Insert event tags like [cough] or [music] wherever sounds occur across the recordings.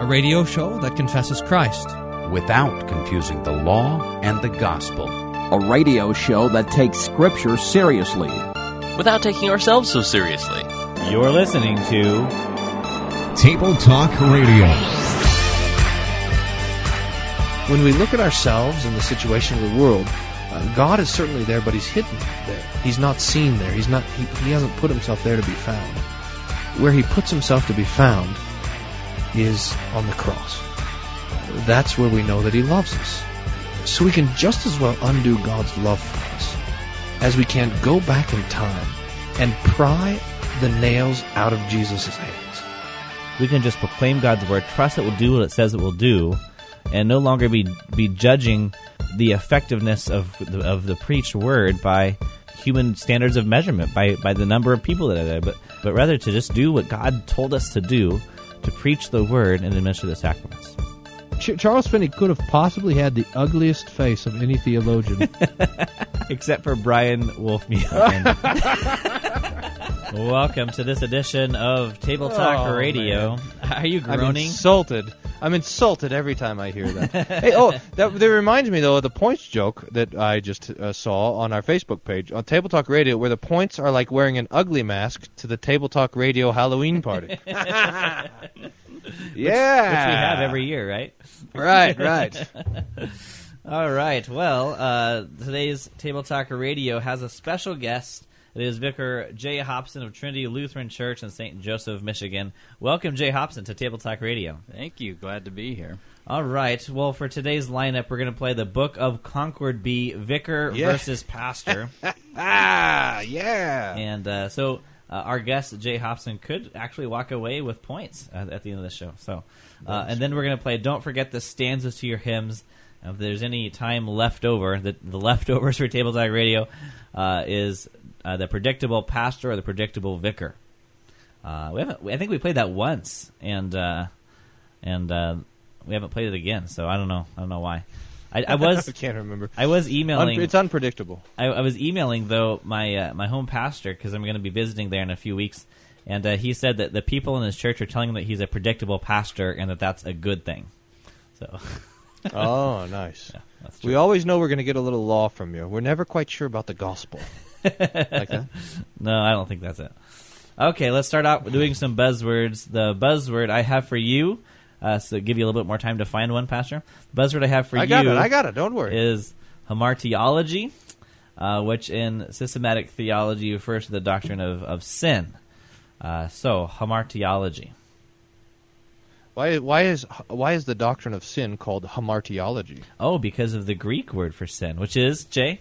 a radio show that confesses Christ without confusing the law and the gospel. A radio show that takes Scripture seriously without taking ourselves so seriously. You're listening to Table Talk Radio. When we look at ourselves and the situation of the world, uh, God is certainly there, but He's hidden there. He's not seen there. He's not. He, he hasn't put Himself there to be found. Where He puts Himself to be found is on the cross. That's where we know that He loves us. So we can just as well undo God's love for us as we can go back in time and pry the nails out of Jesus' hands. We can just proclaim God's word, trust it will do what it says it will do, and no longer be be judging the effectiveness of the, of the preached word by human standards of measurement, by by the number of people that are there, but but rather to just do what God told us to do, to preach the word and administer the sacraments. Ch- Charles Finney could have possibly had the ugliest face of any theologian, [laughs] except for Brian Wolfmueller. [laughs] Welcome to this edition of Table Talk Oh, Radio. man. Are you groaning? I'm insulted. I'm insulted every time I hear that. [laughs] hey, oh, that, that reminds me though of the points joke that I just uh, saw on our Facebook page on Table Talk Radio, where the points are like wearing an ugly mask to the Table Talk Radio Halloween party. [laughs] yeah, Which we have every year, right? Right, right. [laughs] All right. Well, uh, today's Table Talk Radio has a special guest. It is Vicar Jay Hobson of Trinity Lutheran Church in St. Joseph, Michigan. Welcome, Jay Hobson, to Table Talk Radio. Thank you. Glad to be here. All right. Well, for today's lineup, we're going to play the Book of Concord B, Vicar Yeah. versus Pastor. [laughs] ah, yeah. and uh, so uh, our guest, Jay Hobson, could actually walk away with points at, at the end of the show. So, uh, And then we're going to play Don't Forget the Stanzas to Your Hymns. If there's any time left over, the, the leftovers for Table Talk Radio uh, is uh, the predictable pastor or the predictable vicar. Uh, we haven't. I think we played that once, and uh, and uh, we haven't played it again. So I don't know. I don't know why. I, I was. [laughs] I can't remember. I was emailing. Un- it's unpredictable. I, I was emailing though my uh, my home pastor because I'm going to be visiting there in a few weeks, and uh, he said that the people in his church are telling him that he's a predictable pastor and that that's a good thing. So [laughs] Oh, nice. yeah, We always know we're going to get a little law from you. We're never quite sure about the gospel. Like that? [laughs] no, I don't think that's it. Okay, let's start out doing some buzzwords. The buzzword I have for you, uh, so give you a little bit more time to find one, Pastor. The buzzword I have for I you got it. I got it. Don't worry. is hamartiology, uh, which in systematic theology refers to the doctrine of, of sin. Uh, so, hamartiology. Why? Why is why is the doctrine of sin called hamartiology? Oh, because of the Greek word for sin, which is Jay.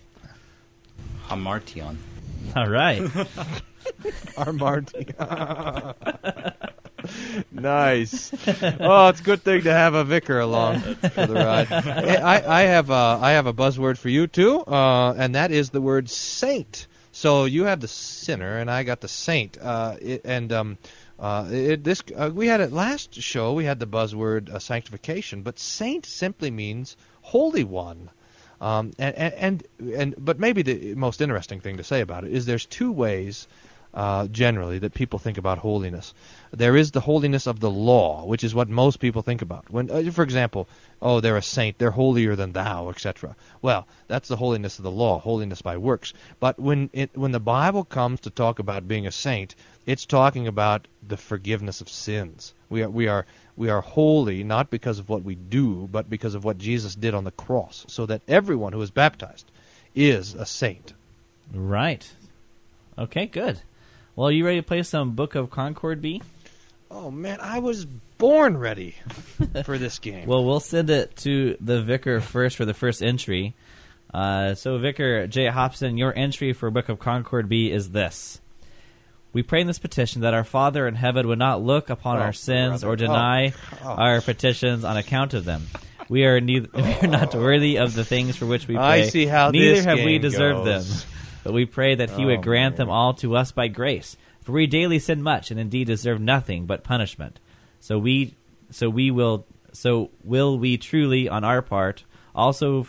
Hamartion. All right. [laughs] Hamarti. [laughs] nice. Oh, it's a good thing to have a vicar along for the ride. I, I have a, I have a buzzword for you too, uh, and that is the word saint. So you have the sinner, and I got the saint. Uh, it, and um, uh, it, this uh, we had it last show. We had the buzzword uh, sanctification, but saint simply means holy one. Um, and, and and but maybe the most interesting thing to say about it is there's two ways uh, generally that people think about holiness. There is the holiness of the law, which is what most people think about. When, uh, for example, oh, they're a saint, they're holier than thou, etc. Well, that's the holiness of the law, holiness by works. But when it, when the Bible comes to talk about being a saint, it's talking about the forgiveness of sins. We are we are we are holy not because of what we do, but because of what Jesus did on the cross, so that everyone who is baptized is a saint. right. Okay, good. Well, are you ready to play some Book of Concord B? Oh man, I was born ready [laughs] for this game. Well, we'll send it to the vicar first for the first entry. Uh, so, Vicar Jay Hobson, your entry for Book of Concord B is this. We pray in this petition that our Father in heaven would not look upon Oh, our sins brother. or deny Oh. our petitions on account of them. We are neither [laughs] we are not worthy of the things for which we pray. I see how Neither have we deserved goes. them. [laughs] But we pray that He Oh, would grant them all to us by grace. For we daily sin much, and indeed deserve nothing but punishment. So we, so we will, so will we truly, on our part, also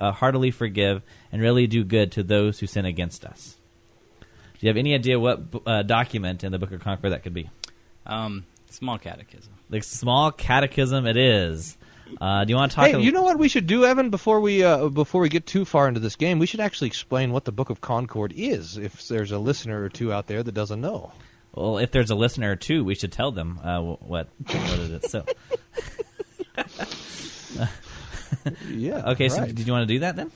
uh, heartily forgive and really do good to those who sin against us. Do you have any idea what uh, document in the Book of Concord that could be? Um, Small catechism. The small catechism it is. Uh, do you want to talk? Hey, a- you know what we should do, Evan? Before we uh, before we get too far into this game, we should actually explain what the Book of Concord is. If there's a listener or two out there that doesn't know. Well, if there's a listener or two, we should tell them uh, what what it is. So, [laughs] [laughs] Yeah. okay. So, did you want to do that then?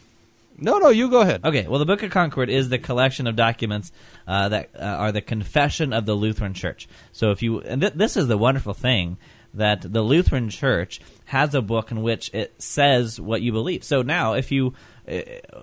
No, no, you go ahead. Okay, well, the Book of Concord is the collection of documents uh, that uh, are the confession of the Lutheran Church. So, if you, and th- this is the wonderful thing that the Lutheran Church has a book in which it says what you believe. So now, if you uh,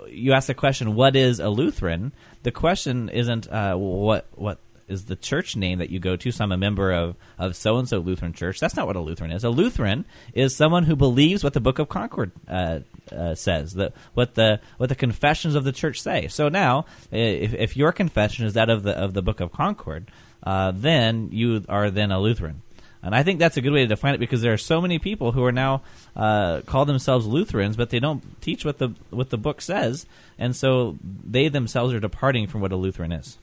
you ask the question, "What is a Lutheran?" The question isn't uh, what what is the church name that you go to. So I'm a member of of so and so Lutheran Church. That's not what a Lutheran is. A Lutheran is someone who believes what the Book of Concord uh, uh, says, that what the what the confessions of the church say. So now, if, if your confession is that of the of the Book of Concord, uh, then you are then a Lutheran. And I think that's a good way to define it because there are so many people who are now uh, call themselves Lutherans, but they don't teach what the what the book says, and so they themselves are departing from what a Lutheran is.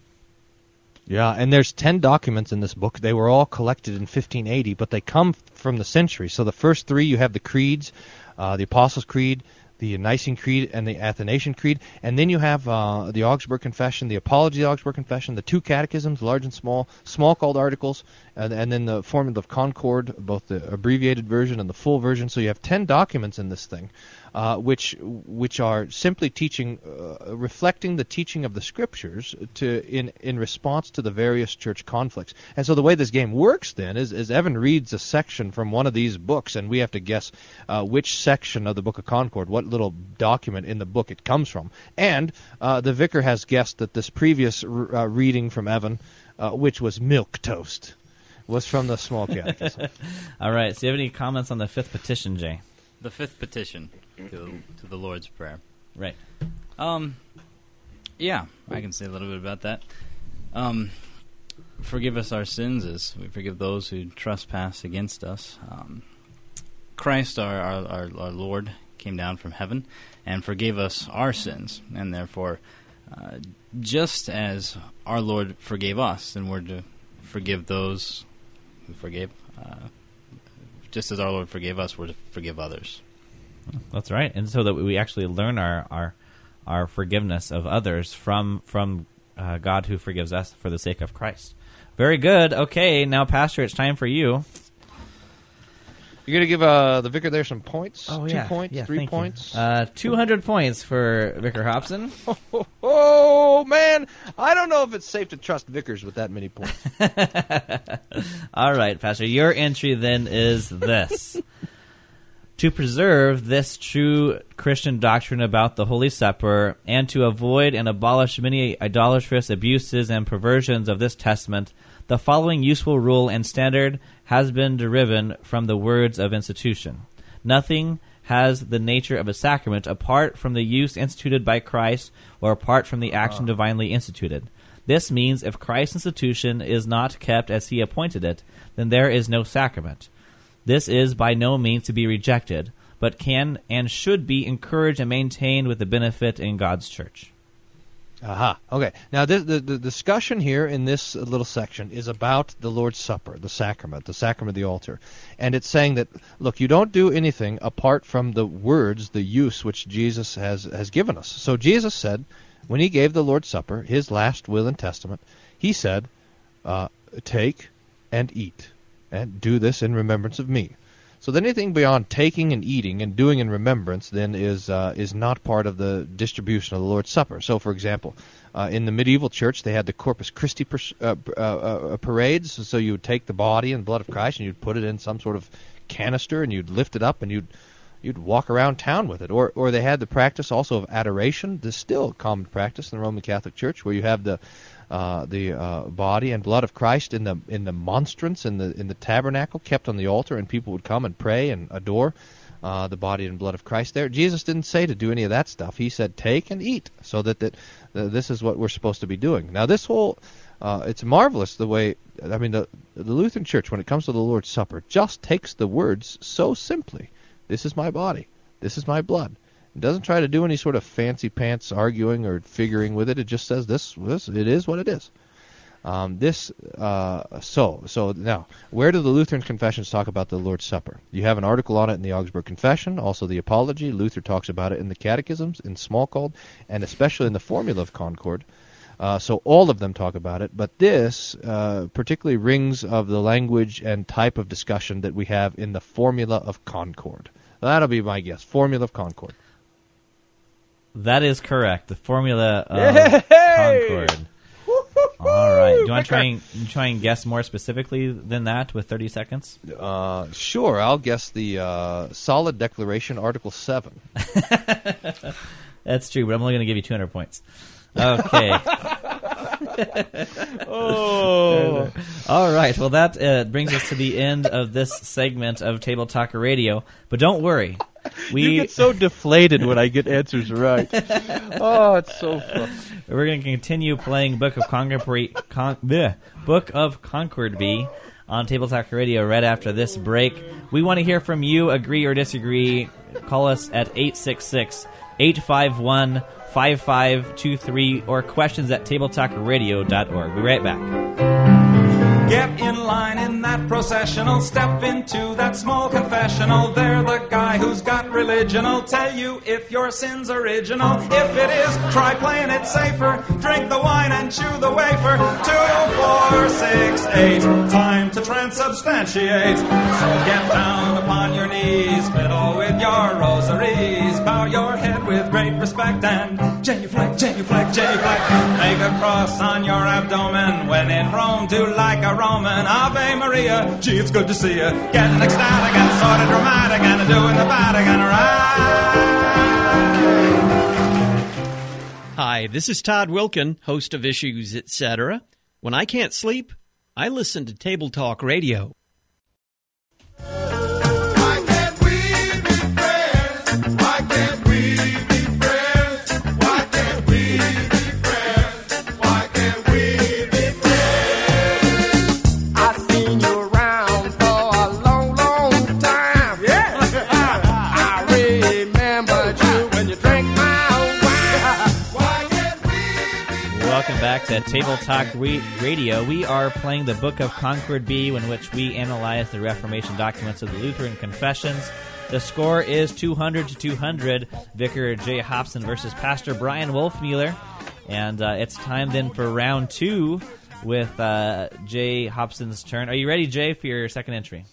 Yeah, and there's 10 documents in this book. They were all collected in 1580, but they come from the century. So the first three, you have the creeds, uh, the Apostles' Creed, the Nicene Creed, and the Athanasian Creed. And then you have uh, the Augsburg Confession, the Apology of the Augsburg Confession, the two catechisms, large and small, Smalcald articles, and, and then the Formula of Concord, both the abbreviated version and the full version. So you have 10 documents in this thing. Uh, which which are simply teaching, uh, reflecting the teaching of the scriptures to in in response to the various church conflicts. And so the way this game works then is, is Evan reads a section from one of these books, and we have to guess uh, which section of the Book of Concord, what little document in the book it comes from. And uh, the vicar has guessed that this previous r- uh, reading from Evan, uh, which was milk toast, was from the small [laughs] catechism. All right. So, do you have any comments on the fifth petition, Jay? The fifth petition to, to the Lord's Prayer. Right. Um, yeah, I can say a little bit about that. Um, forgive us our sins as we forgive those who trespass against us. Um, Christ, our, our, our, our Lord, came down from heaven and forgave us our sins, and therefore, uh, just as our Lord forgave us, then we're to forgive those who forgave. Uh, just as our Lord forgave us, we're to forgive others. That's right, and so that we actually learn our our, our forgiveness of others from from uh, God who forgives us for the sake of Christ. Very good. Okay, now, Pastor, it's time for you. You're gonna give uh, the vicar there some points. Oh, Two yeah. points, Yeah, three points. Uh, Two hundred points for Vicar Hobson. [laughs] Oh man, I don't know if it's safe to trust vicars with that many points. [laughs] All right, Pastor. Your entry then is this. [laughs] to preserve this true Christian doctrine about the Holy Supper and to avoid and abolish many idolatrous abuses and perversions of this testament, the following useful rule and standard has been derived from the words of institution. Nothing has the nature of a sacrament apart from the use instituted by Christ or apart from the action ah. divinely instituted. This means if Christ's institution is not kept as he appointed it, then there is no sacrament. This is by no means to be rejected, but can and should be encouraged and maintained with the benefit in God's church. Aha. Okay. Now, the the discussion here in this little section is about the Lord's Supper, the sacrament, the sacrament of the altar, and it's saying that look, you don't do anything apart from the words, the use which Jesus has has given us. So Jesus said, when he gave the Lord's Supper, his last will and testament, he said, uh, "Take and eat, and do this in remembrance of me." So then anything beyond taking and eating and doing in remembrance then is uh, is not part of the distribution of the Lord's Supper. So, for example, uh, in the medieval church, they had the Corpus Christi pers- uh, uh, uh, parades. So you would take the body and blood of Christ and you'd put it in some sort of canister and you'd lift it up and you'd you'd walk around town with it. Or or they had the practice also of adoration. This is still common practice in the Roman Catholic Church, where you have the uh, the uh, body and blood of Christ in the in the monstrance in the in the tabernacle kept on the altar, and people would come and pray and adore uh, the body and blood of Christ. There, Jesus didn't say to do any of that stuff. He said, "Take and eat," so that that this is what we're supposed to be doing. Now, this whole uh, it's marvelous the way I mean the the Lutheran Church when it comes to the Lord's Supper just takes the words so simply. This is my body. This is my blood. It doesn't try to do any sort of fancy pants arguing or figuring with it. It just says this, this it is what it is. Um, this uh, so so now where do the Lutheran confessions talk about the Lord's Supper? You have an article on it in the Augsburg Confession, also the Apology. Luther talks about it in the Catechisms, in Smalcald, and especially in the Formula of Concord. Uh, so all of them talk about it, but this uh, particularly rings of the language and type of discussion that we have in the Formula of Concord. That'll be my guess. Formula of Concord. That is correct. The formula of Concord. All right. Do you want to try and try and guess more specifically than that with 30 seconds? Uh, sure, I'll guess the uh, Solid Declaration, Article 7. [laughs] That's true, but I'm only going to give you 200 points. Okay. [laughs] oh. All right. Well, that uh, brings us to the end of this segment of Table Talk Radio. But don't worry. We You get so deflated when I get answers right. [laughs] oh, it's so fun. We're going to continue playing Book of Concord, Con- bleh, Book of Concord B on Table Talk Radio right after this break. We want to hear from you. Agree or disagree? Call us at 866 851 5523 or questions at tabletalkradio.org. Be right back. Get in line in that processional, step into that small confessional. They're the guy who's got religion. I'll tell you if your sin's original. If it is, try playing it safer. Drink the wine and chew the wafer. Two, four, six, eight. Time to transubstantiate. So get down upon your knees, fiddle with your rosaries, bow your head with great respect and genuflect, genuflect, genuflect. Make a cross on your abdomen. When in Rome, do like a Roman. Ave Maria, gee, it's good to see you. Getting ecstatic and sort of dramatic and doing the Vatican right. Hi, this is Todd Wilken, host of Issues Etc. When I can't sleep, I listen to Table Talk Radio. Back to Table Talk Re- Radio. We are playing the Book of Concord B, in which we analyze the Reformation documents of the Lutheran Confessions. The score is 200 to 200. Vicar Jay Hobson versus Pastor Brian Wolfmueller. And uh, it's time then for round two with uh, Jay Hobson's turn. Are you ready, Jay, for your second entry?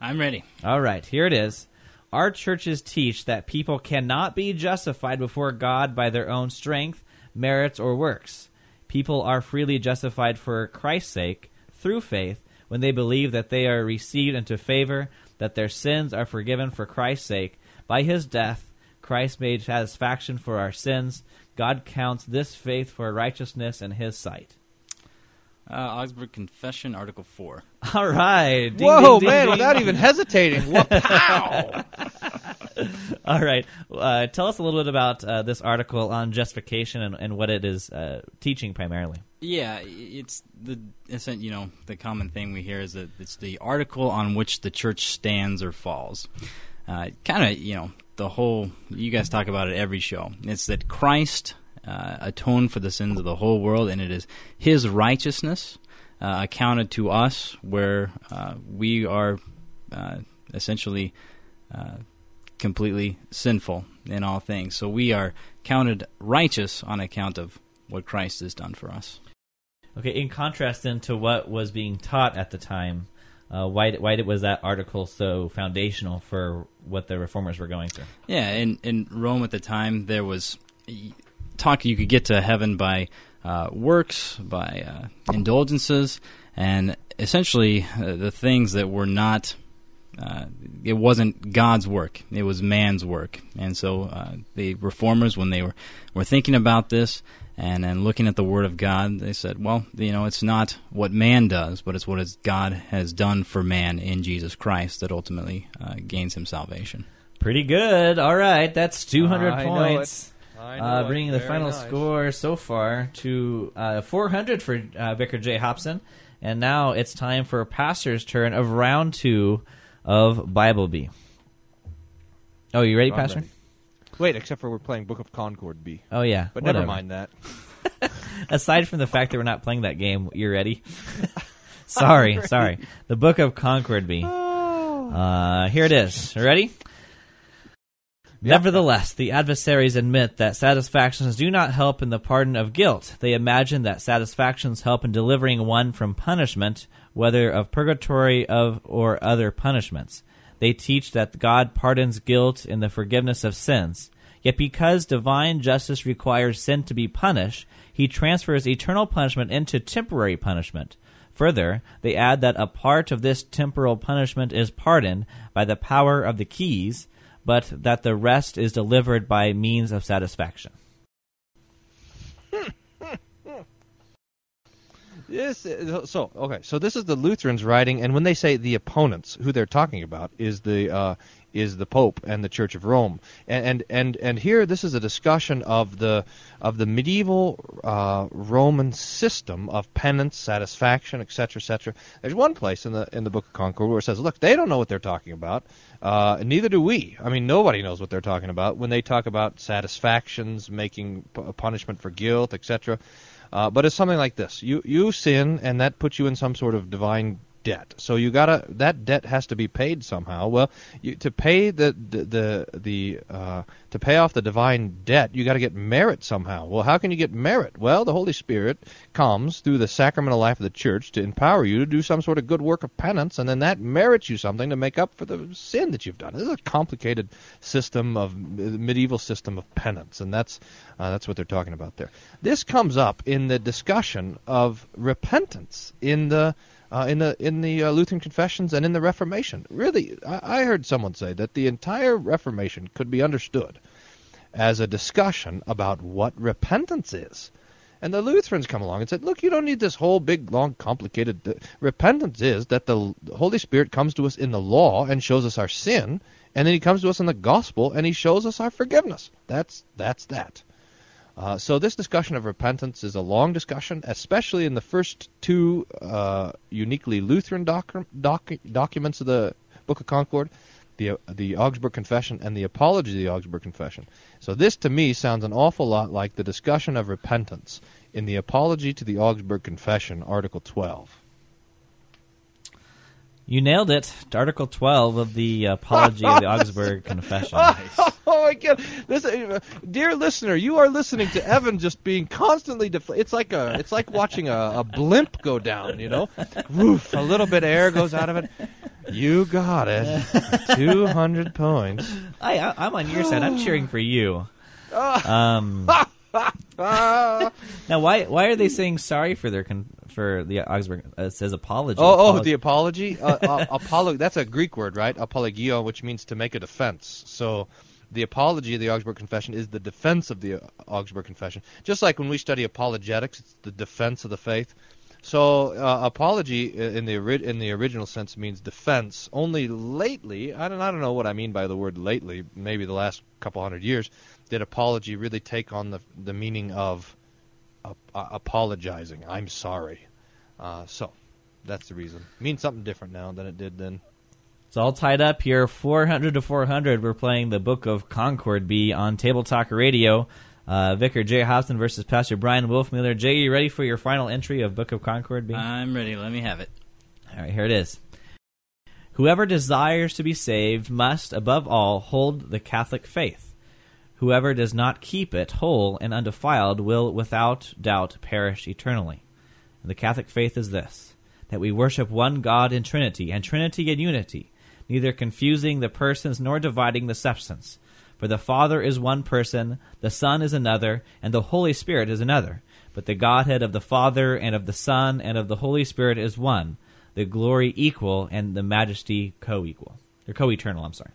I'm ready. All right, here it is. Our churches teach that people cannot be justified before God by their own strength, merits, or works. People are freely justified for Christ's sake through faith when they believe that they are received into favor, that their sins are forgiven for Christ's sake. By his death, Christ made satisfaction for our sins. God counts this faith for righteousness in his sight. Uh, Augsburg Confession, Article 4. [laughs] All right. Ding, Whoa, ding, ding, man, ding. without even hesitating. [laughs] What, pow! [laughs] All right. Uh, tell us a little bit about uh, this article on justification and, and what it is uh, teaching primarily. Yeah, it's the you know the common thing we hear is that it's the article on which the church stands or falls. Uh, kind of you know the whole you guys talk about it every show. It's that Christ uh, atoned for the sins of the whole world, and it is His righteousness uh, accounted to us, where we are essentially uh, completely sinful in all things. So we are counted righteous on account of what Christ has done for us. Okay, in contrast then to what was being taught at the time, uh, why why was that article so foundational for what the reformers were going through? Yeah, in in Rome at the time, there was talk you could get to heaven by uh, works, by uh, indulgences, and essentially uh, the things that were not. Uh, it wasn't God's work; it was man's work. And so uh, the reformers, when they were were thinking about this and and looking at the Word of God, they said, "Well, you know, it's not what man does, but it's what is God has done for man in Jesus Christ that ultimately uh, gains him salvation." Pretty good. All right, that's 200 I points. it. I know Uh, bringing the Very final nice. score so far to uh, 400 for uh, Vicar Jay Hobson. And now it's time for Pastor's turn of round two of Bible B. Oh, you ready, I'm Pastor? ready. Wait, except for we're playing Book of Concord B. Oh, yeah. But whatever. never mind that. [laughs] Aside from the fact that we're not playing that game, you're ready? [laughs] [laughs] sorry, sorry. The Book of Concord B. Uh, here it is. Ready? Nevertheless, the adversaries admit that satisfactions do not help in the pardon of guilt. They imagine that satisfactions help in delivering one from punishment, whether of purgatory of or other punishments. They teach that God pardons guilt in the forgiveness of sins. Yet because divine justice requires sin to be punished, he transfers eternal punishment into temporary punishment. Further, they add that a part of this temporal punishment is pardoned by the power of the keys, but that the rest is delivered by means of satisfaction. Hmm. This is- so okay. So this is the Lutherans writing, and when they say the opponents, who they're talking about is the uh, is the Pope and the Church of Rome, and and and, here this is a discussion of the of the medieval uh, Roman system of penance, satisfaction, etc., etc. There's one place in the in the Book of Concord where it says, look, they don't know what they're talking about, uh, neither do we. I mean, nobody knows what they're talking about when they talk about satisfactions, making punishment for guilt, etc. Uh, but it's something like this: you you sin, and that puts you in some sort of divine debt. So you gotta that debt has to be paid somehow. Well, you, to pay the the the, the uh, to pay off the divine debt, you got to get merit somehow. Well, how can you get merit? Well, the Holy Spirit comes through the sacramental life of the church to empower you to do some sort of good work of penance, and then that merits you something to make up for the sin that you've done. This is a complicated system of medieval system of penance, and that's uh, that's what they're talking about there. This comes up in the discussion of repentance in the uh, in the in the uh, Lutheran confessions and in the Reformation. Really, I, I heard someone say that the entire Reformation could be understood as a discussion about what repentance is. And the Lutherans come along and said, "Look, you don't need this whole big, long, complicated. Uh, repentance is that the Holy Spirit comes to us in the law and shows us our sin, and then He comes to us in the gospel and He shows us our forgiveness. That's that's that." Uh, so this discussion of repentance is a long discussion, especially in the first two uh, uniquely Lutheran doc- doc- documents of the Book of Concord, the the Augsburg Confession and the Apology of the Augsburg Confession. So this to me sounds an awful lot like the discussion of repentance in the Apology to the Augsburg Confession, Article 12. You nailed it. Article 12 of the Apology of the Augsburg [laughs] Confession. oh my god! This, uh, dear listener, you are listening to Evan just being constantly deflated. It's like a, it's like watching a, a blimp go down. You know, woof, a little bit of air goes out of it. You got it. [laughs] Two hundred points. I, I, I'm on your side. I'm cheering for you. Um, [laughs] [laughs] now, why why are they saying sorry for their con- for the Augsburg? Uh, it says apology. Oh, oh, the apology. Uh, uh, [laughs] apolo- That's a Greek word, right? Apologio, which means to make a defense. So, the apology of the Augsburg Confession is the defense of the uh, Augsburg Confession. Just like when we study apologetics, it's the defense of the faith. So, uh, apology in the ori- in the original sense means defense. Only lately, I don't I don't know what I mean by the word lately. Maybe the last couple hundred years, did apology really take on the the meaning of uh, uh, apologizing? I'm sorry. Uh, so, that's the reason. means something different now than it did then. It's all tied up here. 400 to 400. We're playing the Book of Concord B on Table Talk Radio. Uh, Vicar Jay Hobson versus Pastor Brian Wolfmueller. Jay, you ready for your final entry of Book of Concord B? I'm ready. Let me have it. All right, here it is. Whoever desires to be saved must, above all, hold the Catholic faith. Whoever does not keep it whole and undefiled will, without doubt, perish eternally. And the Catholic faith is this that we worship one God in Trinity, and Trinity in unity, neither confusing the persons nor dividing the substance. For the Father is one person, the Son is another, and the Holy Spirit is another. But the Godhead of the Father and of the Son and of the Holy Spirit is one, the glory equal and the majesty co-equal. Or co-eternal, I'm sorry.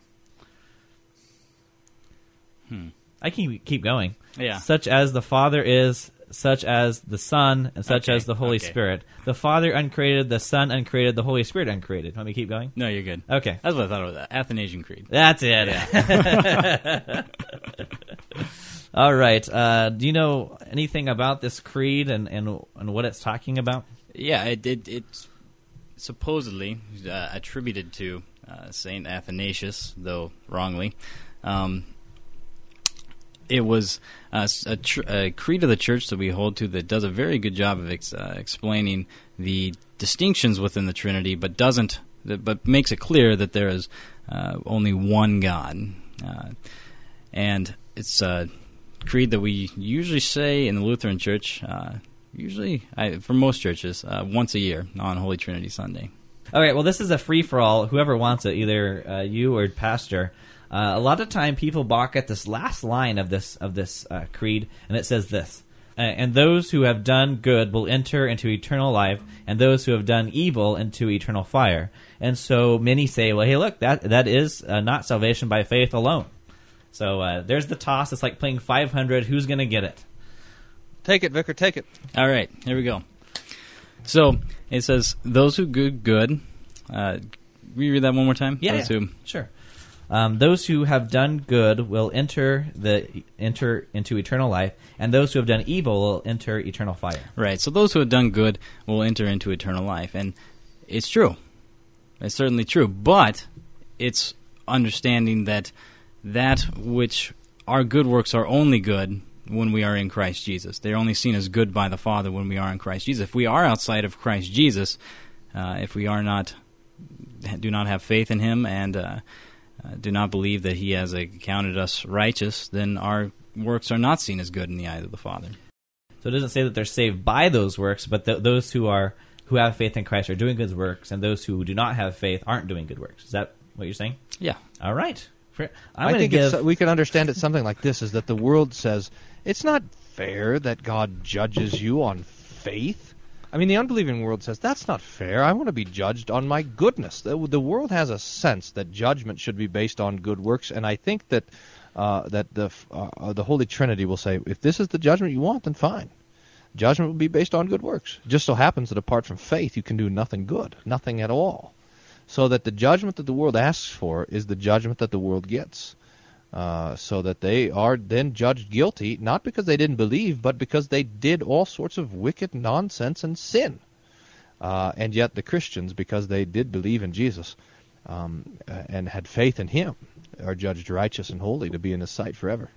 Hmm. I can keep going. Yeah. Such as the Father is, such as the Son, and such Okay, as the Holy okay. Spirit. The Father uncreated, the Son uncreated, the Holy Spirit uncreated. Let me keep going? No, you're good. Okay. That's what I thought of that. Athanasian Creed. That's it. Yeah. [laughs] All right. Uh, do you know anything about this creed and, and, and what it's talking about? Yeah, it, it it's supposedly uh, attributed to uh, Saint Athanasius, though wrongly. Um, it was uh, a, tr- a creed of the church that we hold to that does a very good job of ex- uh, explaining the distinctions within the Trinity, but doesn't, but makes it clear that there is uh, only one God, uh, and it's a creed that we usually say in the Lutheran Church. Uh, usually, I, for most churches, uh, once a year on Holy Trinity Sunday. All right. Well, this is a free for all. Whoever wants it, either you or pastor. Uh, a lot of time, people balk at this last line of this of this uh, creed, and it says this: uh, "And those who have done good will enter into eternal life, and those who have done evil into eternal fire." And so many say, "Well, hey, look, that that is uh, not salvation by faith alone." So uh, there's the toss. It's like playing 500. Who's going to get it? Take it, Vicar. Take it. All right, here we go. So it says, "Those who do good." Uh, reread that one more time. Yeah, Those yeah. who- sure. Um, those who have done good will enter the enter into eternal life, and those who have done evil will enter eternal fire. Right. So those who have done good will enter into eternal life, and it's true. It's certainly true, but it's understanding that that which our good works are only good when we are in Christ Jesus. They're only seen as good by the Father when we are in Christ Jesus. If we are outside of Christ Jesus, uh, if we are not do not have faith in Him and uh, uh, do not believe that He has accounted us righteous, then our works are not seen as good in the eyes of the Father. So it doesn't say that they're saved by those works, but th- those who are who have faith in Christ are doing good works, and those who do not have faith aren't doing good works. Is that what you're saying? Yeah. All right. For- I'm I think give. it's, we can understand it something like this: is that the world says it's not fair that God judges you on faith. I mean, the unbelieving world says that's not fair. I want to be judged on my goodness. The, the world has a sense that judgment should be based on good works, and I think that uh, that the uh, the Holy Trinity will say, if this is the judgment you want, then fine. Judgment will be based on good works. It just so happens that apart from faith, you can do nothing good, nothing at all. So that the judgment that the world asks for is the judgment that the world gets. Uh, so that they are then judged guilty, not because they didn't believe, but because they did all sorts of wicked nonsense and sin. Uh, and yet the Christians, because they did believe in Jesus um, and had faith in Him, are judged righteous and holy to be in His sight forever.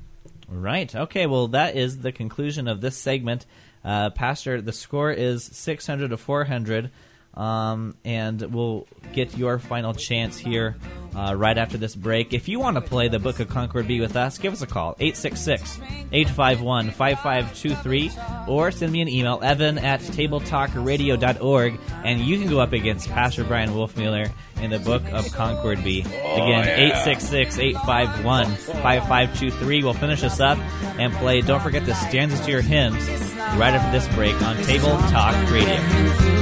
Right. Okay. Well, that is the conclusion of this segment. Uh, Pastor, the score is 600 to 400. Um, and we'll get your final chance here uh, right after this break. If you want to play the Book of Concord Be with us, give us a call 866 851 5523 or send me an email evan at tabletalkradio.org and you can go up against Pastor Brian Wolfmueller in the Book of Concord Be. Again, 866 851 5523. We'll finish this up and play Don't Forget the Stanzas to Your Hymns right after this break on Table Talk Radio.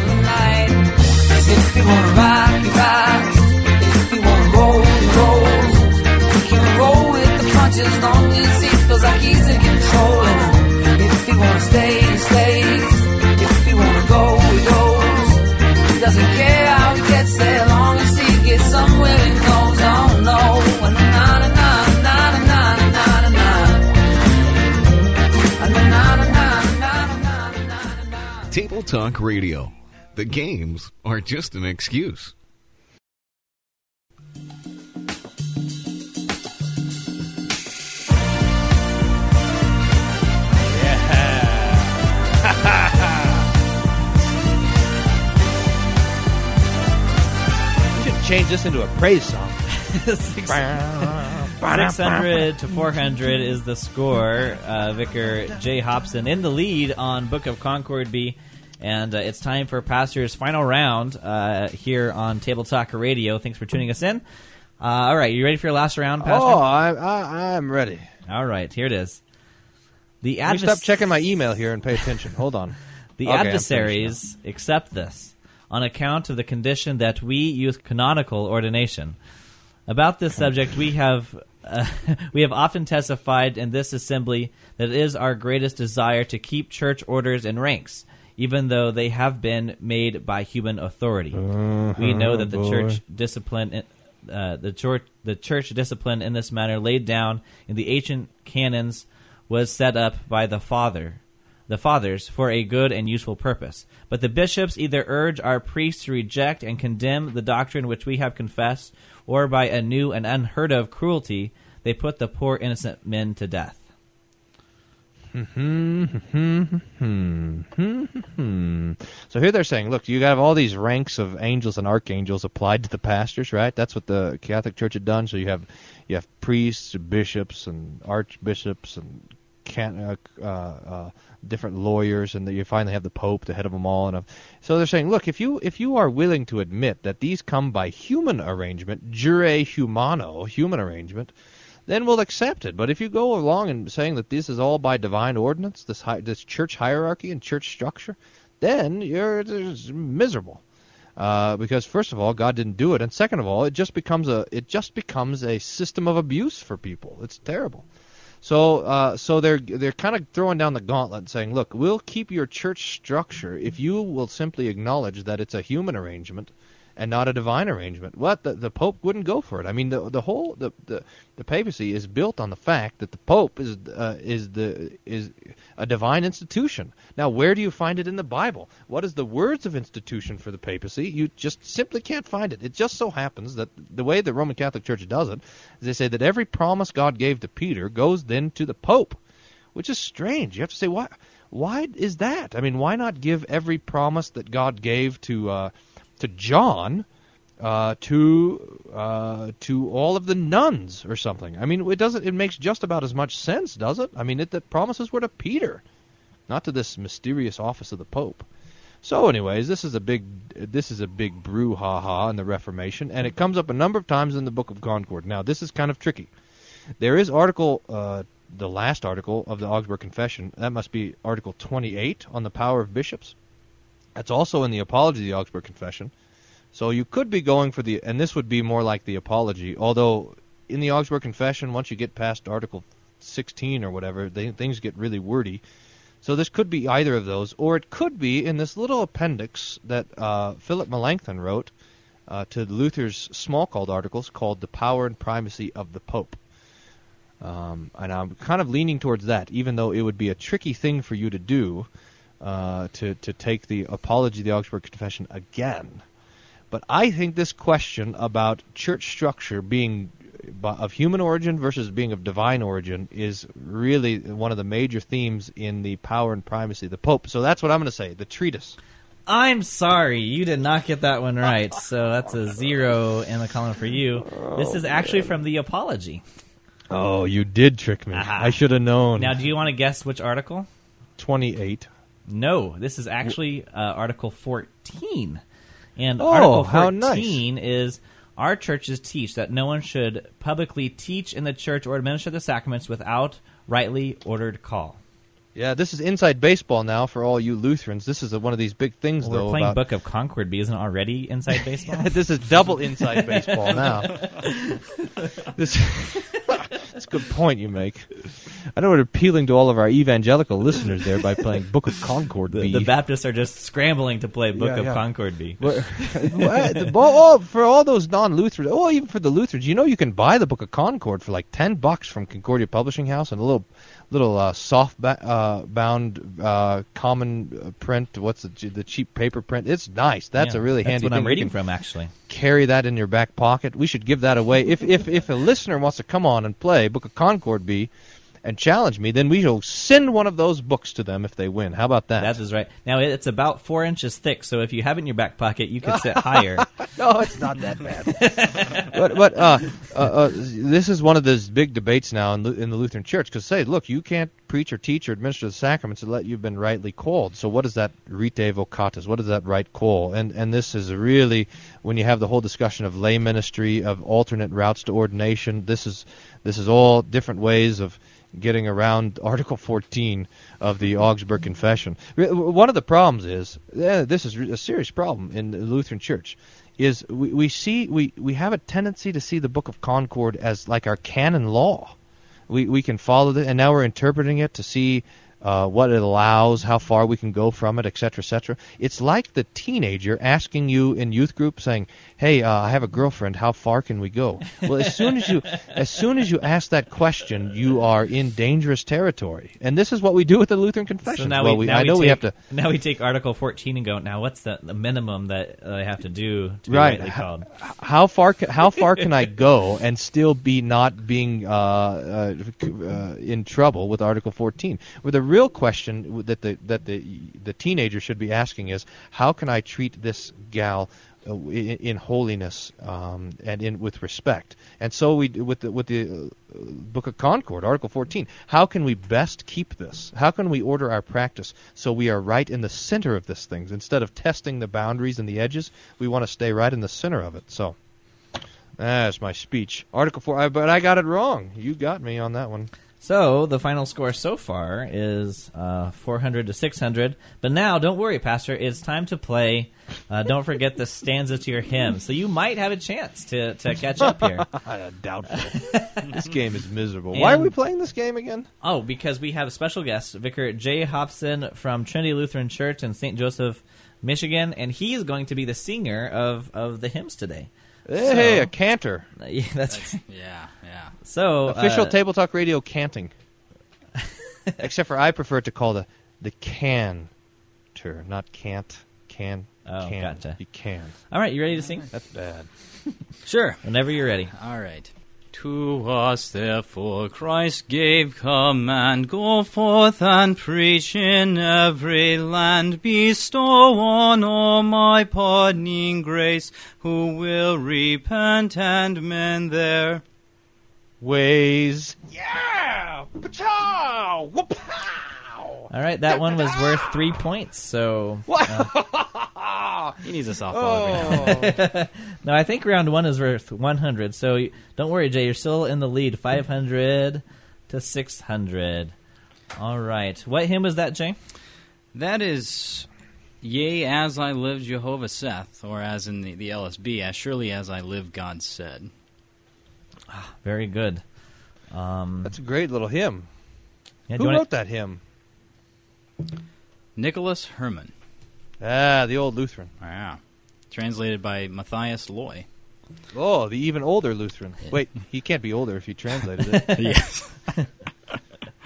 If wanna rock. If wanna roll, can roll with the punches, long as feels like he's in control. If wanna stay, he stays. If wanna go, he goes. He doesn't care how he gets there, long as he gets somewhere. Oh no, na na na na na na na na. Table Talk Radio. The games are just an excuse. We [laughs] should change this into a praise song. [laughs] 600 to 400 is the score. Uh, Vicar Jay Hobson in the lead on Book of Concord B. And uh, it's time for Pastor's final round uh, here on Table Talk Radio. Thanks for tuning us in. Uh, all right, you ready for your last round, Pastor? Oh, I, I, I'm ready. All right, here it is. The Let me advers- stop checking my email here and pay attention. Hold on. [laughs] The Okay, adversaries accept this on account of the condition that we use canonical ordination. About this subject, we have uh, [laughs] we have often testified in this assembly that it is our greatest desire to keep church orders and ranks, even though they have been made by human authority. we know that the boy. church discipline. Uh, the church, the church discipline in this manner laid down in the ancient canons was set up by the father the fathers for a good and useful purpose. But the bishops either urge our priests to reject and condemn the doctrine which we have confessed, or by a new and unheard of cruelty, they put the poor innocent men to death. So here they're saying, look, you have all these ranks of angels and archangels applied to the pastors, right? That's what the Catholic Church had done. So you have you have priests, bishops, and archbishops, and can, uh, uh, uh, different lawyers, and you finally have the Pope, the head of them all. And uh, so they're saying, look, if you if you are willing to admit that these come by human arrangement, jure humano, human arrangement, then we'll accept it. But if you go along and saying that this is all by divine ordinance, this hi- this church hierarchy and church structure, then you're miserable. Uh, because first of all, God didn't do it, and second of all, it just becomes a it just becomes a system of abuse for people. It's terrible. So uh, so they're they're kind of throwing down the gauntlet, and saying, look, we'll keep your church structure if you will simply acknowledge that it's a human arrangement and not a divine arrangement. What the, the Pope wouldn't go for it. I mean, the the whole the, the the papacy is built on the fact that the Pope is uh, is the is a divine institution. Now, where do you find it in the Bible? What is the words of institution for the papacy? You just simply can't find it. It just so happens that the way the Roman Catholic Church does it is they say that every promise God gave to Peter goes then to the Pope, which is strange. You have to say why. Why is that? I mean, why not give every promise that God gave to uh, to John uh, to uh, to all of the nuns or something. I mean, it doesn't. It makes just about as much sense, does it? I mean, it, the promises were to Peter, not to this mysterious office of the Pope. So, anyways, this is a big this is a big brouhaha in the Reformation, and it comes up a number of times in the Book of Concord. Now, this is kind of tricky. There is article. Uh, the last article of the Augsburg Confession, that must be Article 28 on the power of bishops. That's also in the Apology of the Augsburg Confession. So you could be going for the, and this would be more like the Apology, although in the Augsburg Confession, once you get past Article 16 or whatever, they, things get really wordy. So this could be either of those, or it could be in this little appendix that uh, Philip Melanchthon wrote uh, to Luther's Smalcald articles called "The Power and Primacy of the Pope." Um, and I'm kind of leaning towards that, even though it would be a tricky thing for you to do uh, to to take the apology the Augsburg Confession again. But I think this question about church structure being of human origin versus being of divine origin is really one of the major themes in the power and primacy of the Pope. So that's what I'm going to say. The treatise. I'm sorry, you did not get that one right. So that's a zero in the column for you. This is actually from the Apology. Oh, you did trick me. Aha. I should have known. Now, do you want to guess which article? 28. No, this is actually uh, Article 14. And Oh, Article how nice. 14 is our churches teach that no one should publicly teach in the church or administer the sacraments without rightly ordered call. Yeah, this is inside baseball now for all you Lutherans. This is a, one of these big things, Well, though. we're playing about- Book of Concord B, isn't already inside [laughs] baseball? this is double inside baseball now. [laughs] this, [laughs] that's a good point you make. I know we're appealing to all of our evangelical listeners there by playing Book of Concord the, B. the Baptists are just scrambling to play Book Yeah, of yeah. Concord B. Well, well, the- well, oh, for all those non-Lutherans, oh, even for the Lutherans, you know, you can buy the Book of Concord for like ten bucks from Concordia Publishing House, and a little, little uh, soft ba- uh, bound uh, common print. What's the, the cheap paper print? It's nice. That's Yeah, a really that's handy. what thing. I'm reading from, actually. Carry that in your back pocket. We should give that away. If if if a listener wants to come on and play Book of Concord B, and challenge me, then we will send one of those books to them if they win. How about that? That is right. Now it's about four inches thick, so if you have it in your back pocket, you can sit [laughs] higher. [laughs] no, it's not that bad. [laughs] but but uh, uh, uh, this is one of those big debates now in, in the Lutheran Church because say, look, you can't preach or teach or administer the sacraments unless you've been rightly called. So what is that rite vocatus? What is that right call? And and this is really when you have the whole discussion of lay ministry, of alternate routes to ordination. This is this is all different ways of getting around [laughs] Article 14 of the Augsburg Confession. One of the problems is eh, this is a serious problem in the Lutheran Church is we, we see we, we have a tendency to see the Book of Concord as like our canon law. We we can follow it, and now we're interpreting it to see uh, what it allows, how far we can go from it, etc., etc. It's like the teenager asking you in youth group, saying, "Hey, uh, I have a girlfriend. How far can we go?" Well, as soon as you [laughs] as soon as you ask that question, you are in dangerous territory, and this is what we do with the Lutheran Confession. So now well, we, we, now I know take, we have to. Now we take Article 14 and go. Now, what's the, the minimum that I have to do to be Right. rightly called? How far ca- how far can I [laughs] go and still be not being uh, uh, uh, in trouble with Article 14? Where the real question that the that the the teenager should be asking is, how can I treat this gal uh, in, in holiness um, and in with respect? And so we with the with the uh, Book of Concord, Article 14. How can we best keep this? How can we order our practice so we are right in the center of this thing instead of testing the boundaries and the edges? We want to stay right in the center of it. So. That's my speech. Article 4, I, but I got it wrong. You got me on that one. So the final score so far is uh, 400 to 600. But now, don't worry, Pastor. It's time to play. Uh, don't forget the stanza to your hymn. So you might have a chance to, to catch up here. [laughs] Doubtful. [laughs] this game is miserable. Why are And- we playing this game again? Oh, because we have a special guest, Vicar Jay Hobson from Trinity Lutheran Church in St. Joseph, Michigan, and he's going to be the singer of, of the hymns today. Hey, So- a cantor. [laughs] Yeah, that's, Yeah, yeah. so Official uh, Table Talk Radio canting. [laughs] Except for I prefer to call the the cantor, not can't. Can. Oh, can. gotcha. You can. All right, you ready to sing? That's bad. [laughs] Sure. Whenever you're ready. All right. To us, therefore, Christ gave command, Go forth and preach in every land, bestow on all my pardoning grace, who will repent and mend their Ways. Yeah! Pachow! Whoop-pow! All right, that one was worth three points. So [laughs] uh, He needs a softball every now Oh. [laughs] no, I think round one is worth 100. So don't worry, Jay. You're still in the lead, 500 to 600. All right. What hymn was that, Jay? That is, Yea, as I live, Jehovah saith, or as in the, the LSB, as surely as I live, God said. Ah, Very good. Um, That's a great little hymn. yeah, Who you wanna- wrote that hymn? Nicholas Herman. Ah, the old Lutheran. Wow. Translated by Matthias Loy. Oh, the even older Lutheran. Wait, he can't be older if he translated it. [laughs] yes. [laughs]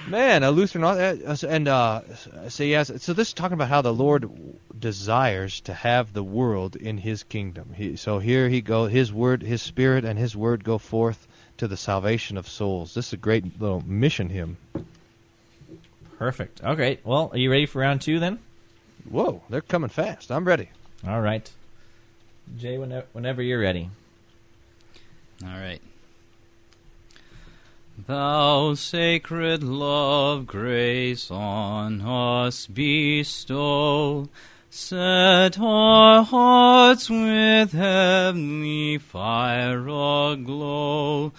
Man, a Lutheran, uh, and uh, so yes. So this is talking about how the Lord desires to have the world in His kingdom. He, so here he go. His word, His Spirit, and His word go forth to the salvation of souls. This is a great little mission hymn. Perfect. Okay. Well, are you ready for round two then? Whoa, they're coming fast. I'm ready. All right. Jay, whenever, whenever you're ready. All right. Thou sacred love, grace on us bestow. Set our hearts with heavenly fire aglow,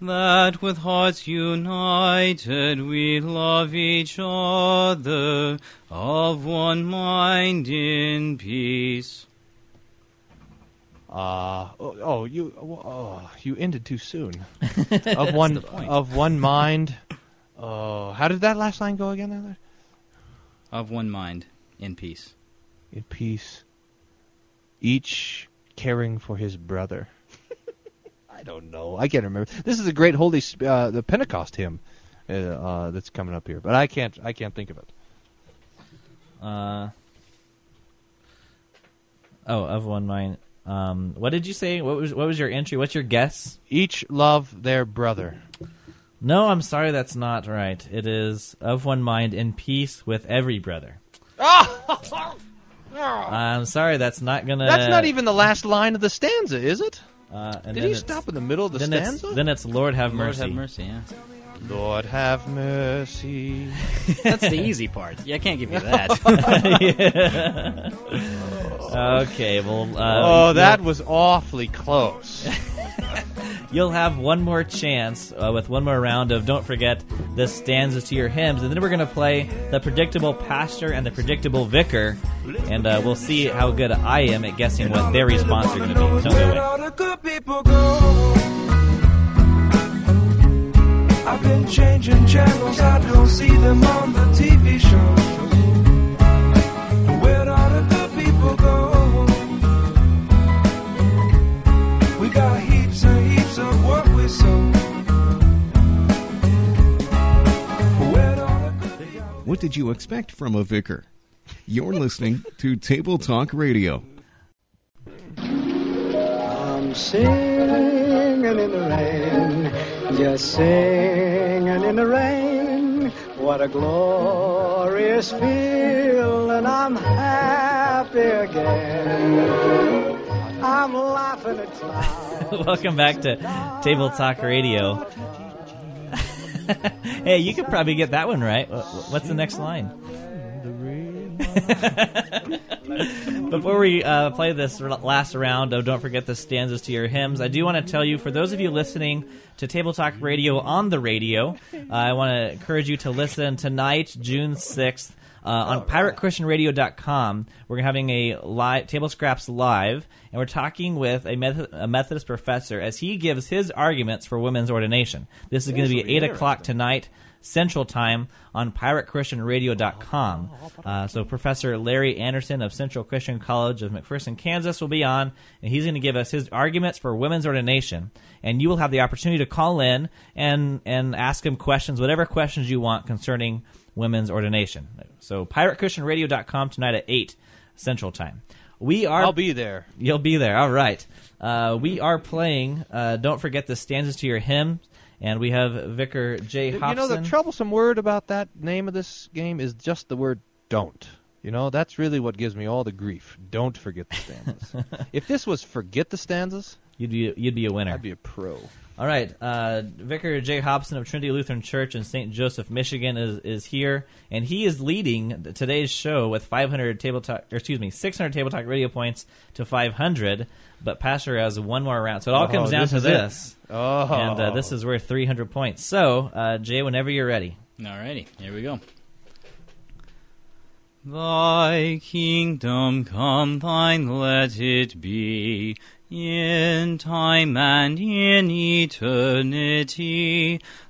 that with hearts united we love each other, of one mind in peace. Uh, oh, oh, you, oh, you ended too soon. [laughs] of one, of one mind. Oh, how did that last line go again? There? Of one mind in peace. in peace, each caring for his brother. I don't know. I can't remember. This is a great holy uh, the Pentecost hymn uh, uh, that's coming up here, but I can't. I can't think of it. Uh, oh, of one mind. Um, what did you say? What was what was your entry? What's your guess? Each love their brother. No, I'm sorry, that's not right. It is of one mind in peace with every brother. [laughs] I'm sorry, that's not gonna. That's not even the last line of the stanza, is it? Uh, and Did then he it's- stop in the middle of the then stanza? It's, then it's Lord have mercy. Lord mercy. have mercy, yeah. Lord have mercy. [laughs] That's the easy part. Yeah, I can't give you that. [laughs] [laughs] Okay, well. Uh, oh, that was awfully close. You'll have one more chance uh, with one more round of Don't Forget the Stanzas to Your Hymns. And then we're to play the predictable pastor and the predictable vicar. And uh, we'll see how good I am at guessing what their response are to be. Don't go away. What did you expect from a vicar? You're listening to Table Talk Radio. I'm singing in the rain, just singing in the rain. What a glorious feeling. I'm happy again. I'm laughing at clouds. [laughs] Welcome back to Table Talk Radio. [laughs] hey, you could probably get that one right. What's the next line? [laughs] Before we uh, play this last round of Don't Forget the Stanzas to Your Hymns, I do want to tell you, for those of you listening to Table Talk Radio on the radio, uh, I want to encourage you to listen tonight, June 6th, uh, on piratechristianradio.com. We're having a live Table Scraps live, and we're talking with a, Meth- a Methodist professor as he gives his arguments for women's ordination. This is going to be This at will be 8 o'clock tonight. Central Time on piratechristianradio.com. Uh, so Professor Larry Anderson of Central Christian College of McPherson, Kansas will be on, and he's going to give us his arguments for women's ordination. And you will have the opportunity to call in and, and ask him questions, whatever questions you want concerning women's ordination. So piratechristianradio.com tonight at 8 Central Time. We are. I'll be there. You'll be there. All right. Uh, we are playing. Uh, don't forget the stanzas to your hymn, and we have Vicar Jay Hobson. You know, the troublesome word about that name of this game is just the word don't. You know, that's really what gives me all the grief. Don't forget the stanzas. [laughs] if this was forget the stanzas, you'd be you'd be a winner. I'd be a pro. All right, uh, Vicar Jay Hobson of Trinity Lutheran Church in St. Joseph, Michigan, is is here, and he is leading today's show with 500 table talk, or excuse me, 600 table talk radio points to 500. But Pastor has one more round, so it all Oh, comes down this to is it. this. Oh. and uh, this is worth 300 points. So, uh, Jay, whenever you're ready. All righty, here we go. Thy kingdom come, thine let it be, in time and in eternity.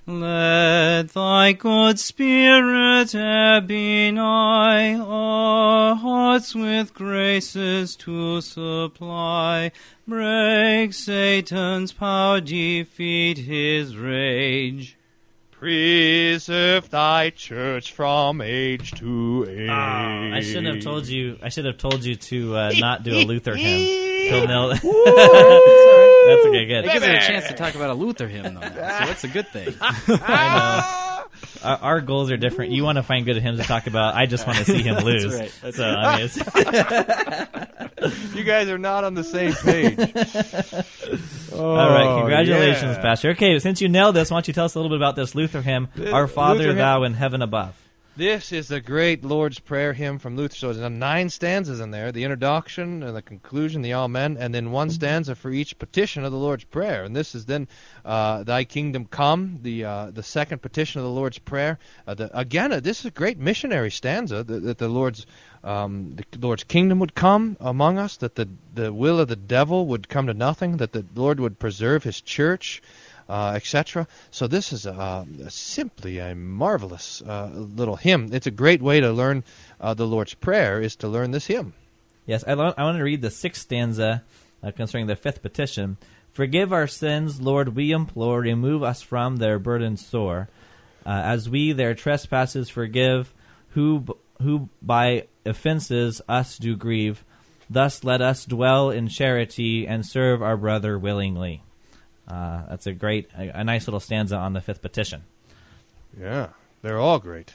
Let thy good spirit nigh, our hearts with graces to supply. Break Satan's power, defeat his rage. Preserve thy church from age to age. Oh, I shouldn't have told you. I should have told you to uh, not do a Luther hymn. [laughs] He'll nail [laughs] That's okay. Good. It gives it a chance to talk about a Luther hymn, though. So [laughs] that's a good thing. [laughs] I know. Our, our goals are different. You want to find good hymns to talk about. I just want to see him That's lose. right. That's so, right. I mean, it's- you guys are not on the same page. All right, Oh, congratulations, yeah. Pastor. Okay, since you nailed this, why don't you tell us a little bit about this Luther hymn, "Our Father, Luther hymn- Thou in Heaven Above." This is the great Lord's Prayer hymn from Luther. So there's nine stanzas in there: the introduction and the conclusion, the Amen, and then one stanza for each petition of the Lord's Prayer. And this is then uh, "Thy Kingdom Come," the uh, the second petition of the Lord's Prayer. Uh, the, again, uh, this is a great missionary stanza that, that the Lord's um, the Lord's kingdom would come among us, that the the will of the devil would come to nothing, that the Lord would preserve His church uh, etc. So this is uh, simply a marvelous uh, little hymn. It's a great way to learn uh, the Lord's Prayer is to learn this hymn. Yes, I, lo- I want to read the sixth stanza uh, concerning the fifth petition. Forgive our sins, Lord, we implore. Remove us from their burden sore, as we their trespasses forgive, who b- who by offenses us do grieve. Thus let us dwell in charity and serve our brother willingly. Uh, that's a great, a, a nice little stanza on the fifth petition. Yeah, they're all great.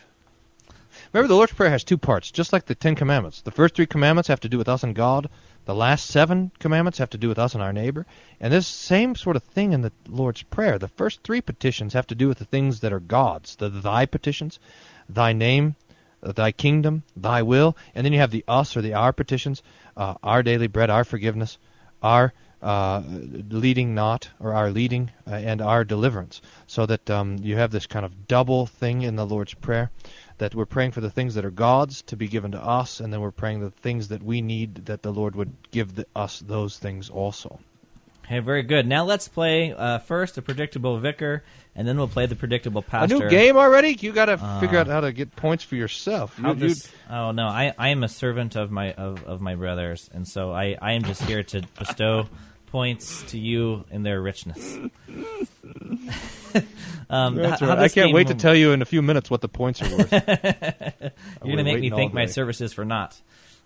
Remember, the Lord's Prayer has two parts, just like the Ten Commandments. The first three commandments have to do with us and God. The last seven commandments have to do with us and our neighbor. And this same sort of thing in the Lord's Prayer. The first three petitions have to do with the things that are God's, the Thy petitions, Thy name, uh, Thy kingdom, Thy will. And then you have the us or the our petitions, uh, our daily bread, our forgiveness, our uh, leading not, or our leading, uh, and our deliverance. So that um, you have this kind of double thing in the Lord's Prayer that we're praying for the things that are God's to be given to us, and then we're praying the things that we need that the Lord would give the, us those things also. Okay, very good. Now let's play uh, first the predictable vicar, and then we'll play the predictable pastor. A new game already? You got to Uh, figure out how to get points for yourself. You- this, oh no, I, I am a servant of my of, of my brothers, and so I, I am just here to bestow points to you in their richness. [laughs] um, That's how right. I can't wait to tell you in a few minutes what the points are worth. [laughs] You're going to make me thank my services for not.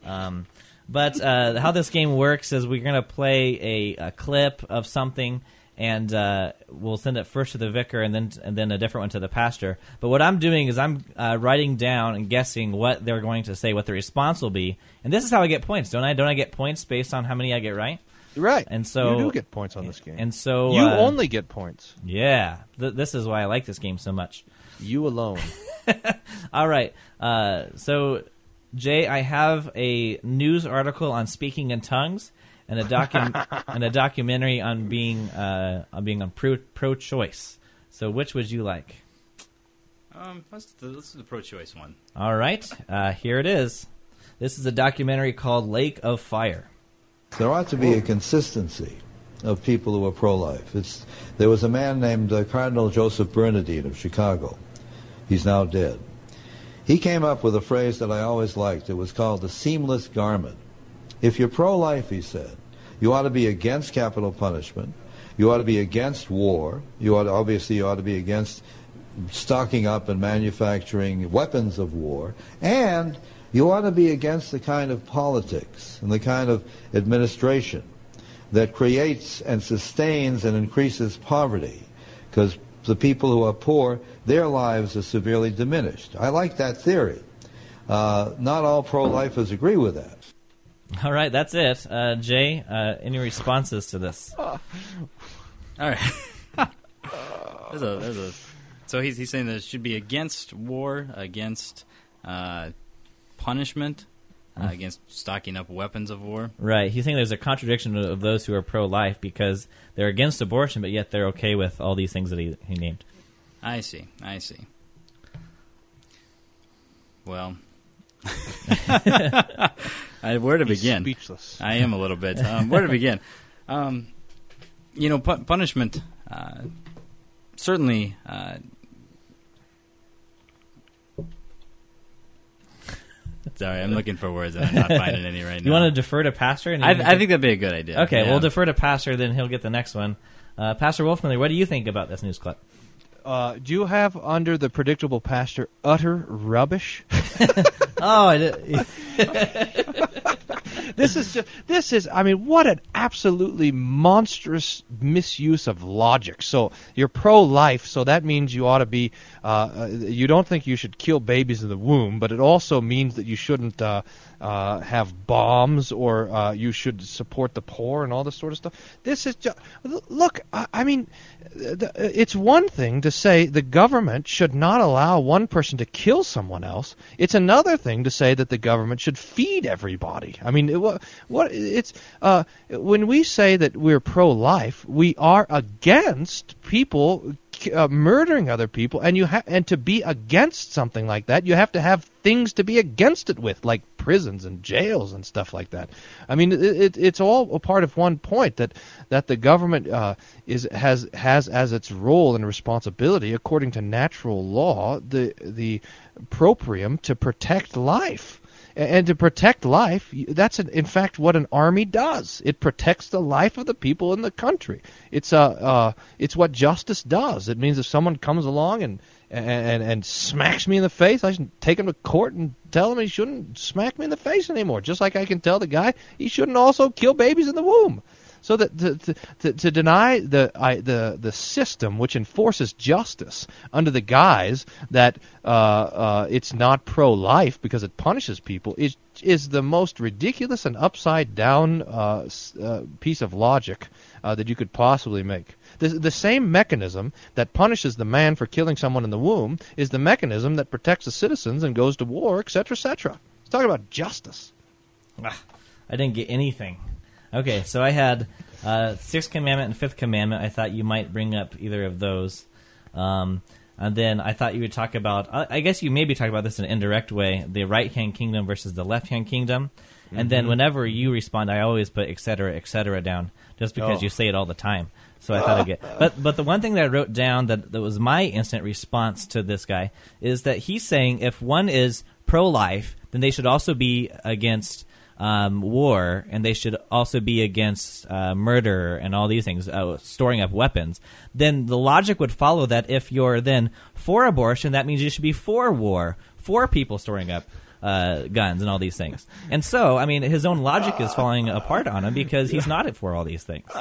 Um, but uh, how this game works is we're going to play a, a clip of something, and uh, we'll send it first to the vicar and then and then a different one to the pastor. But what I'm doing is I'm uh, writing down and guessing what they're going to say, what the response will be, and this is how I get points, don't I? Don't I get points based on how many I get right? Right. And so you do get points on this game. And so you uh, only get points. Yeah, th- this is why I like this game so much. You alone. [laughs] All right. Uh, so, Jay, I have a news article on speaking in tongues and a docu- [laughs] and a documentary on being uh, on being on pro pro choice. So, which would you like? Um, let's do, let's the pro-choice one. All right. Uh, here it is. This is a documentary called Lake of Fire. There ought to be a consistency of people who are pro-life. It's, there was a man named uh, Cardinal Joseph Bernardin of Chicago. He's now dead. He came up with a phrase that I always liked. It was called the seamless garment. If you're pro-life, he said, you ought to be against capital punishment. You ought to be against war. You ought to, obviously you ought to be against stocking up and manufacturing weapons of war. And you ought to be against the kind of politics and the kind of administration that creates and sustains and increases poverty because the people who are poor, their lives are severely diminished. I like that theory. Uh, not all pro-lifers agree with that. All right, that's it. Uh, Jay, uh, any responses to this? All right. [laughs] there's a, there's a, so he's, he's saying that it should be against war, against uh, punishment, uh, Mm. against stocking up weapons of war. Right. He's saying there's a contradiction of of those who are pro-life because they're against abortion, but yet they're okay with all these things that he, he named. I see. I see. Well, [laughs] I, where to He's begin? speechless. I am a little bit. Um, where to begin? Um, you know, pu- punishment uh, certainly. Uh, sorry, I'm looking for words and I'm not finding any right [laughs] now. You want to defer to Pastor? And I, you- I think that'd be a good idea. Okay, yeah. we'll defer to Pastor, then he'll get the next one. Uh, Pastor Wolfmueller, what do you think about this news clip? Uh, do you have under the predictable pastor utter rubbish? [laughs] [laughs] oh, I did. this is just, this is I mean what an absolutely monstrous misuse of logic. So you're pro-life, so that means you ought to be uh, uh, you don't think you should kill babies in the womb, but it also means that you shouldn't uh, uh, have bombs or uh, you should support the poor and all this sort of stuff. This is just look. I, I mean, it's one thing to say the government should not allow one person to kill someone else. It's another thing to say that the government should feed everybody. I mean, it, what it's uh, when we say that we're pro-life, we are against people uh, murdering other people, and you ha- and to be against something like that, you have to have things to be against it with, like prisons and jails and stuff like that. I mean, it, it, it's all a part of one point that that the government uh, is has has as its role and responsibility, according to natural law, the the proprium to protect life. And to protect life, that's in fact what an army does. It protects the life of the people in the country. It's uh, uh it's what justice does. It means if someone comes along and and and smacks me in the face, I should take him to court and tell him he shouldn't smack me in the face anymore. Just like I can tell the guy he shouldn't also kill babies in the womb. So that to, to, to, deny the I, the the system which enforces justice under the guise that uh, uh, it's not pro-life because it punishes people is is the most ridiculous and upside down uh, uh, piece of logic uh, that you could possibly make. The, the same mechanism that punishes the man for killing someone in the womb is the mechanism that protects the citizens and goes to war, etc., etc. It's talking about justice. Ah, I didn't get anything. Okay, so I had uh, Sixth Commandment and Fifth Commandment. I thought you might bring up either of those. Um, and then I thought you would talk about, I I guess you maybe talk about this in an indirect way, the right hand kingdom versus the left hand kingdom. And then Mhm. whenever you respond, I always put et cetera, et cetera down, just because Oh. you say it all the time. So I thought I'd get. But but the one thing that I wrote down that, that was my instant response to this guy is that he's saying if one is pro life, then they should also be against um, war, and they should also be against uh, murder and all these things, uh, storing up weapons. Then the logic would follow that if you're then for abortion, that means you should be for war, for people storing up uh, guns and all these things. And so, I mean, his own logic is falling apart on him because he's not for all these things. [laughs]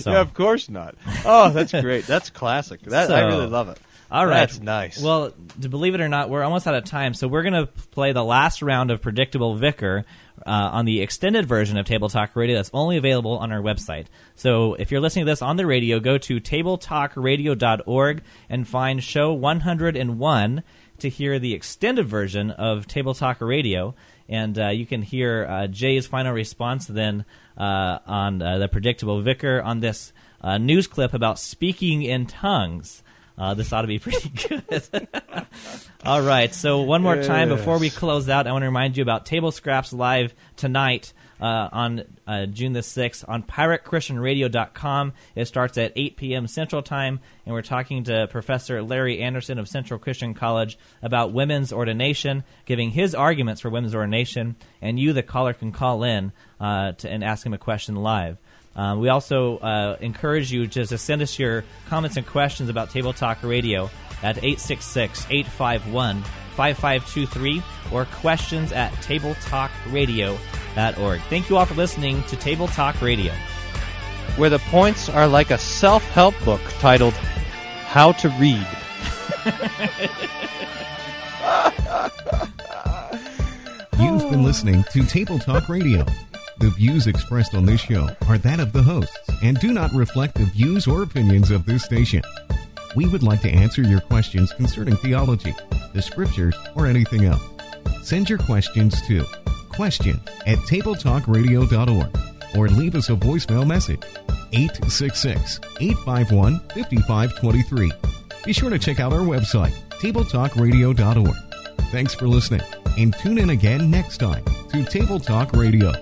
So. Yeah, of course not. Oh, that's [laughs] great. That's classic. That I really love it. All right, That's nice. Well, to believe it or not, we're almost out of time, so we're going to play the last round of Predictable Vicar uh, on the extended version of Table Talk Radio. That's only available on our website. So if you're listening to this on the radio, go to tabletalkradio.org and find show 101 to hear the extended version of Table Talk Radio. And uh, you can hear uh, Jay's final response then uh, on uh, the Predictable Vicar on this uh, news clip about speaking in tongues. Uh, this ought to be [laughs] pretty good. [laughs] All right. So one more time before we close out, I want to remind you about Table Scraps live tonight uh, on uh, June the sixth on PirateChristianRadio.com. It starts at 8 p.m. Central Time, and we're talking to Professor Larry Anderson of Central Christian College about women's ordination, giving his arguments for women's ordination, and you, the caller, can call in uh, to, and ask him a question live. Um, we also uh, encourage you just to send us your comments and questions about Table Talk Radio at 866 851 5523 or questions at tabletalkradio.org. Thank you all for listening to Table Talk Radio. Where the points are like a self-help book titled "How to Read." You've been listening to Table Talk Radio. The views expressed on this show are that of the hosts and do not reflect the views or opinions of this station. We would like to answer your questions concerning theology, the scriptures, or anything else. Send your questions to question at tabletalkradio.org or leave us a voicemail message 866 851 5523. Be sure to check out our website, tabletalkradio.org. Thanks for listening, and tune in again next time to Table Talk Radio.